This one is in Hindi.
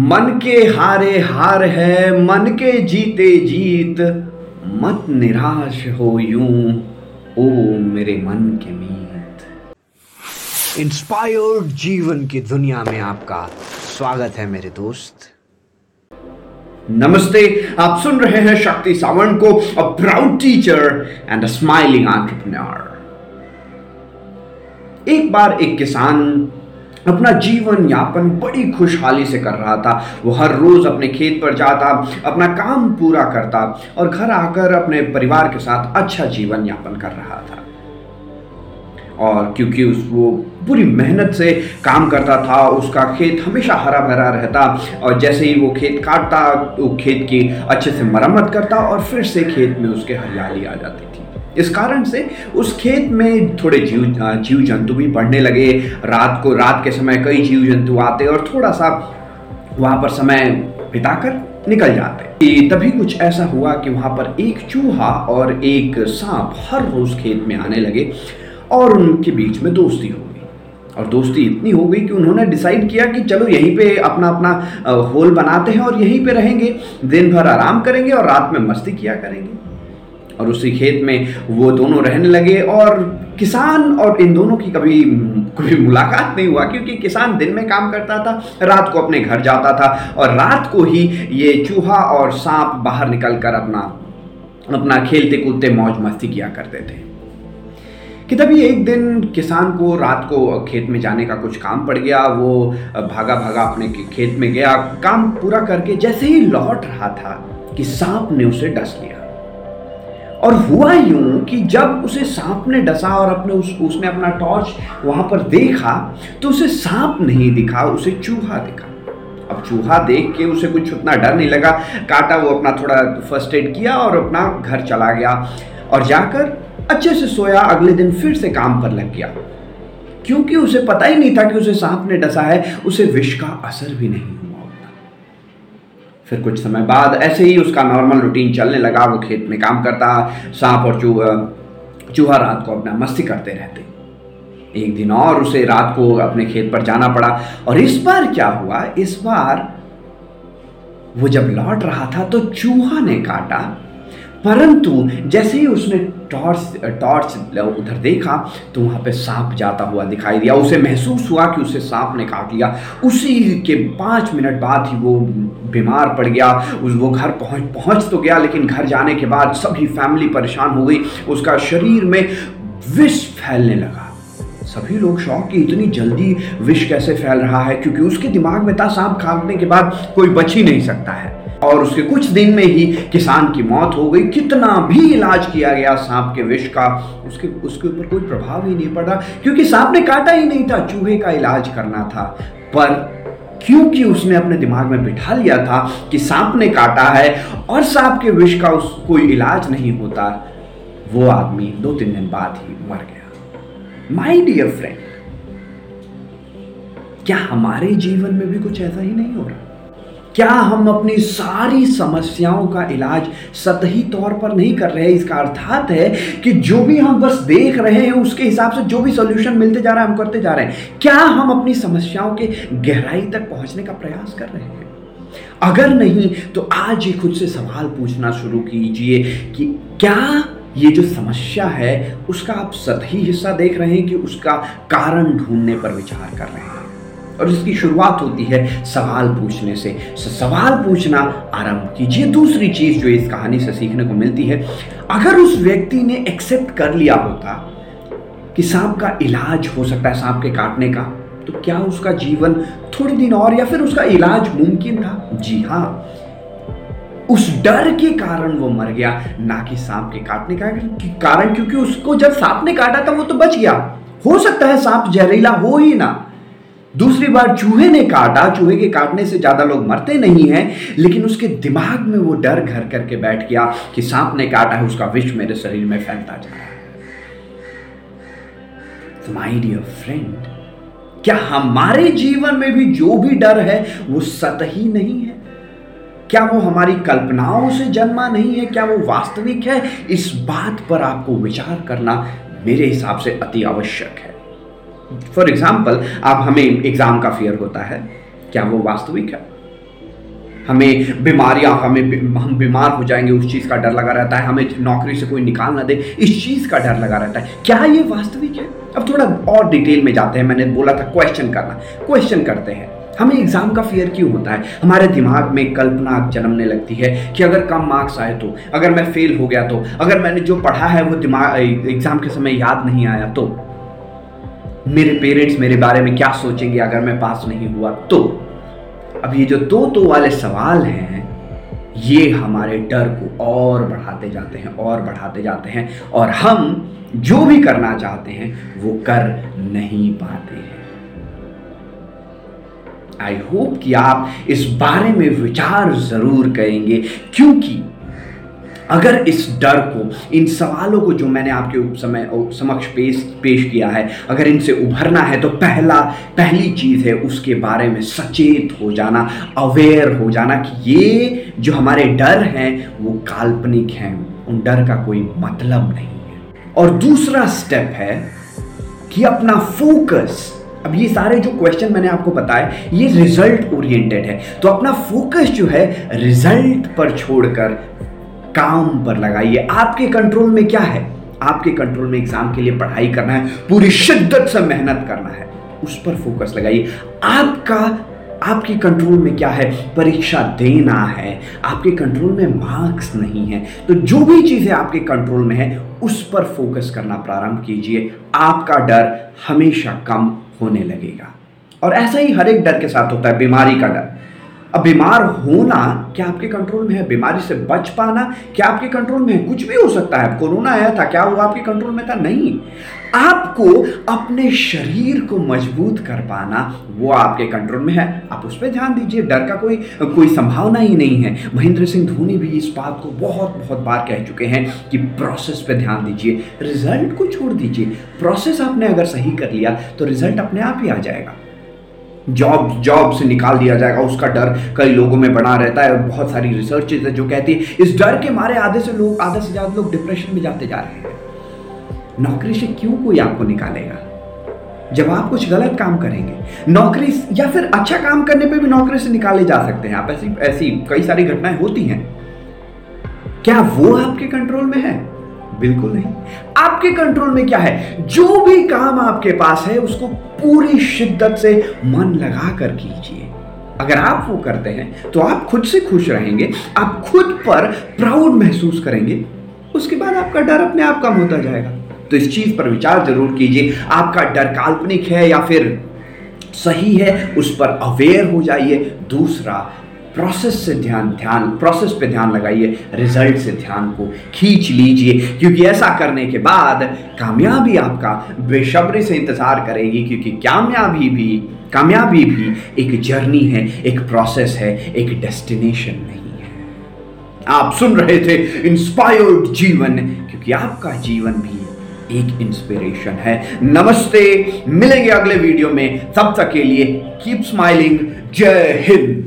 मन के हारे हार है मन के जीते जीत मत निराश हो यूँ ओ मेरे मन के मीत। इंस्पायर्ड जीवन की दुनिया में आपका स्वागत है मेरे दोस्त। नमस्ते आप सुन रहे हैं शक्ति सावंत को a proud teacher and a smiling entrepreneur एक बार एक किसान अपना जीवन यापन बड़ी खुशहाली से कर रहा था। वो हर रोज अपने खेत पर जाता, अपना काम पूरा करता और घर आकर अपने परिवार के साथ अच्छा जीवन यापन कर रहा था। और क्योंकि उस, वो पूरी मेहनत से काम करता था, उसका खेत हमेशा हरा भरा रहता और जैसे ही वो खेत काटता तो खेत की अच्छे से मरम्मत करता और फिर से खेत में उसके हरियाली आ जाती थी। इस कारण से उस खेत में थोड़े जीव जीव जंतु भी बढ़ने लगे। रात को, रात के समय कई जीव जंतु आते और थोड़ा सा वहाँ पर समय बिताकर निकल जाते। तभी कुछ ऐसा हुआ कि वहाँ पर एक चूहा और एक सांप हर रोज खेत में आने लगे और उनके बीच में दोस्ती हो गई। और दोस्ती इतनी हो गई कि उन्होंने डिसाइड किया कि चलो यहीं पे अपना अपना होल बनाते हैं और यहीं पे रहेंगे। दिन भर आराम करेंगे और रात में मस्ती किया करेंगे। और उसी खेत में वो दोनों रहने लगे और किसान और इन दोनों की कभी कोई मुलाकात नहीं हुआ, क्योंकि किसान दिन में काम करता था, रात को अपने घर जाता था और रात को ही ये चूहा और सांप बाहर निकल कर अपना अपना खेलते कूदते मौज मस्ती किया करते थे। कि तभी एक दिन किसान को रात को खेत में जाने का कुछ काम पड़ गया, वो भागा भागा अपने खेत में गया, काम पूरा करके जैसे ही लौट रहा था कि सांप ने उसे डस लिया। और हुआ यूँ कि जब उसे सांप ने डसा और अपने उस, उसने अपना टॉर्च वहाँ पर देखा तो उसे सांप नहीं दिखा, उसे चूहा दिखा। अब चूहा देख के उसे कुछ उतना डर नहीं लगा। काटा वो अपना थोड़ा फ़र्स्ट एड किया और अपना घर चला गया और जाकर अच्छे से सोया। अगले दिन फिर से काम पर लग गया। क्योंकि उसे पता ही नहीं था कि उसे सांप ने डसा है, उसे विष का असर भी नहीं हुआ। फिर कुछ समय बाद ऐसे ही उसका नॉर्मल रूटीन चलने लगा। वो खेत में काम करता, सांप और चूहा चूहा रात को अपना मस्ती करते रहते। एक दिन और उसे रात को अपने खेत पर जाना पड़ा और इस बार क्या हुआ? इस बार वो जब लौट रहा था तो चूहा ने काटा, परंतु जैसे ही उसने टॉर्च टॉर्च उधर देखा तो वहाँ पे सांप जाता हुआ दिखाई दिया। उसे महसूस हुआ कि उसे सांप ने काट लिया। उसी के पाँच मिनट बाद ही वो बीमार पड़ गया। उस, वो घर पहुँच पहुँच तो गया, लेकिन घर जाने के बाद सभी फैमिली परेशान हो गई। उसका शरीर में विष फैलने लगा। सभी लोग शौक कि इतनी जल्दी विष कैसे फैल रहा है, क्योंकि उसके दिमाग में था, सांप काटने के बाद कोई बच ही नहीं सकता है। और उसके कुछ दिन में ही किसान की मौत हो गई। कितना भी इलाज किया गया सांप के विष का, उसके उसके ऊपर कोई प्रभाव ही नहीं पड़ा, क्योंकि सांप ने काटा ही नहीं था, चूहे का इलाज करना था। पर क्योंकि उसने अपने दिमाग में बिठा लिया था कि सांप ने काटा है और सांप के विष का उस, कोई इलाज नहीं होता, वो आदमी दो तीन दिन बाद ही मर गया। माई डियर फ्रेंड क्या हमारे जीवन में भी कुछ ऐसा ही नहीं हो रहा? क्या हम अपनी सारी समस्याओं का इलाज सतही तौर पर नहीं कर रहे हैं? इसका अर्थात है कि जो भी हम बस देख रहे हैं, उसके हिसाब से जो भी सॉल्यूशन मिलते जा रहा है, हम करते जा रहे हैं। क्या हम अपनी समस्याओं के गहराई तक पहुँचने का प्रयास कर रहे हैं? अगर नहीं तो आज ही खुद से सवाल पूछना शुरू कीजिए कि क्या ये जो समस्या है, उसका आप सतही हिस्सा देख रहे हैं कि उसका कारण ढूँढने पर विचार कर रहे हैं? और इसकी शुरुआत होती है सवाल पूछने से। सवाल पूछना आरंभ कीजिए। दूसरी चीज़ जो इस कहानी से सीखने को मिलती है, अगर उस व्यक्ति ने एक्सेप्ट कर लिया होता कि सांप का इलाज हो सकता है, सांप के काटने का तो क्या उसका जीवन थोड़े दिन और या फिर उसका इलाज मुमकिन था? जी हाँ। उस डर के कारण वो मर गया, ना कि सांप के काटने का कारण क्योंकि उसको जब सांप ने काटा था, वो तो बच गया। हो सकता है सांप जहरीला हो ही ना। दूसरी बार चूहे ने काटा, चूहे के काटने से ज़्यादा लोग मरते नहीं हैं, लेकिन उसके दिमाग में वो डर घर करके बैठ गया कि सांप ने काटा है, उसका विष मेरे शरीर में फैलता जा रहा है। माई डियर फ्रेंड क्या हमारे जीवन में भी जो भी डर है, वो सतही नहीं है? क्या वो हमारी कल्पनाओं से जन्मा नहीं है? क्या वो वास्तविक है? इस बात पर आपको विचार करना मेरे हिसाब से अति आवश्यक है। फॉर एग्ज़ाम्पल आप हमें एग्ज़ाम का फियर होता है, क्या वो वास्तविक है? हमें बीमारियाँ हमें हम बीमार हो जाएँगे, उस चीज़ का डर लगा रहता है, हमें नौकरी से कोई निकाल ना दे, इस चीज़ का डर लगा रहता है। क्या ये वास्तविक है? अब थोड़ा और डिटेल में जाते हैं, मैंने बोला था क्वेश्चन करना। क्वेश्चन करते हैं। हमें एग्ज़ाम का फियर क्यों होता है? हमारे दिमाग में कल्पना जन्मने लगती है कि अगर कम मार्क्स आए तो अगर मैं फेल हो गया तो अगर मैंने जो पढ़ा है वो दिमाग एग्ज़ाम के समय याद नहीं आया तो। मेरे पेरेंट्स मेरे बारे में क्या सोचेंगे अगर मैं पास नहीं हुआ? तो अब ये जो तो तो वाले सवाल हैं, ये हमारे डर को और बढ़ाते जाते हैं, और बढ़ाते जाते हैं, और हम जो भी करना चाहते हैं, वो कर नहीं पाते हैं। आई होप कि आप इस बारे में विचार ज़रूर करेंगे, क्योंकि अगर इस डर को, इन सवालों को जो मैंने आपके समय समक्ष पेश पेश किया है, अगर इनसे उभरना है तो पहला, पहली चीज़ है उसके बारे में सचेत हो जाना अवेयर हो जाना कि ये जो हमारे डर हैं, वो काल्पनिक हैं, उन डर का कोई मतलब नहीं है। और दूसरा स्टेप है कि अपना फोकस अब ये सारे जो क्वेश्चन मैंने आपको बताए, ये रिज़ल्ट ओरिएंटेड है। तो अपना फोकस जो है रिज़ल्ट पर छोड़कर काम पर लगाइए। आपके कंट्रोल में क्या है? आपके कंट्रोल में एग्ज़ाम के लिए पढ़ाई करना है, पूरी शिद्दत से मेहनत करना है। उस पर फोकस लगाइए। आपका, आपके कंट्रोल में क्या है? परीक्षा देना है। आपके कंट्रोल में मार्क्स नहीं है। तो जो भी चीज़ें आपके कंट्रोल में है, उस पर फोकस करना प्रारंभ कीजिए। आपका डर हमेशा कम होने लगेगा। और ऐसा ही हर एक डर के साथ होता है, बीमारी का डर। अब बीमार होना क्या आपके कंट्रोल में है? बीमारी से बच पाना क्या आपके कंट्रोल में है? कुछ भी हो सकता है। कोरोना आया था, क्या वो आपके कंट्रोल में था? नहीं। आपको अपने शरीर को मज़बूत कर पाना, वो आपके कंट्रोल में है। आप उस पर ध्यान दीजिए, डर का कोई कोई संभावना ही नहीं है। महेंद्र सिंह धोनी भी इस बात को बहुत बहुत बार कह चुके हैं कि प्रोसेस पे ध्यान दीजिए। रिज़ल्ट को छोड़ दीजिए। प्रोसेस आपने अगर सही कर लिया तो रिज़ल्ट अपने आप ही आ जाएगा। जॉब जॉब से निकाल दिया जाएगा, उसका डर कई लोगों में बना रहता है बहुत सारी रिसर्च है जो कहती है, इस डर के मारे आधे से लोग, आधे से ज़्यादा लोग डिप्रेशन में जाते जा रहे हैं। नौकरी से क्यों कोई आपको निकालेगा? जब आप कुछ गलत काम करेंगे, नौकरी या फिर अच्छा काम करने पे भी नौकरी से निकाले जा सकते हैं। आप ऐसी ऐसी कई सारी घटनाएँ होती हैं। क्या वो आपके कंट्रोल में है? बिल्कुल नहीं। आपके कंट्रोल में क्या है? जो भी काम आपके पास है, उसको पूरी शिद्दत से मन लगा कर कीजिए। अगर आप वो करते हैं तो आप खुद से खुश रहेंगे, आप खुद पर प्राउड महसूस करेंगे। उसके बाद आपका डर अपने आप कम होता जाएगा। तो इस चीज़ पर विचार ज़रूर कीजिए। आपका डर काल्पनिक है या फिर सही है, उस पर अवेयर हो जाइए। दूसरा प्रोसेस से ध्यान ध्यान प्रोसेस पे ध्यान लगाइए रिज़ल्ट से ध्यान को खींच लीजिए, क्योंकि ऐसा करने के बाद कामयाबी आपका बेशब्री से इंतज़ार करेगी, क्योंकि कामयाबी भी कामयाबी भी एक जर्नी है, एक प्रोसेस है, एक डेस्टिनेशन नहीं है। आप सुन रहे थे इंस्पायर्ड जीवन, क्योंकि आपका जीवन भी एक इंस्पिरेशन है। नमस्ते, मिलेंगे अगले वीडियो में, तब तक के लिए कीप स्माइलिंग जय हिंद।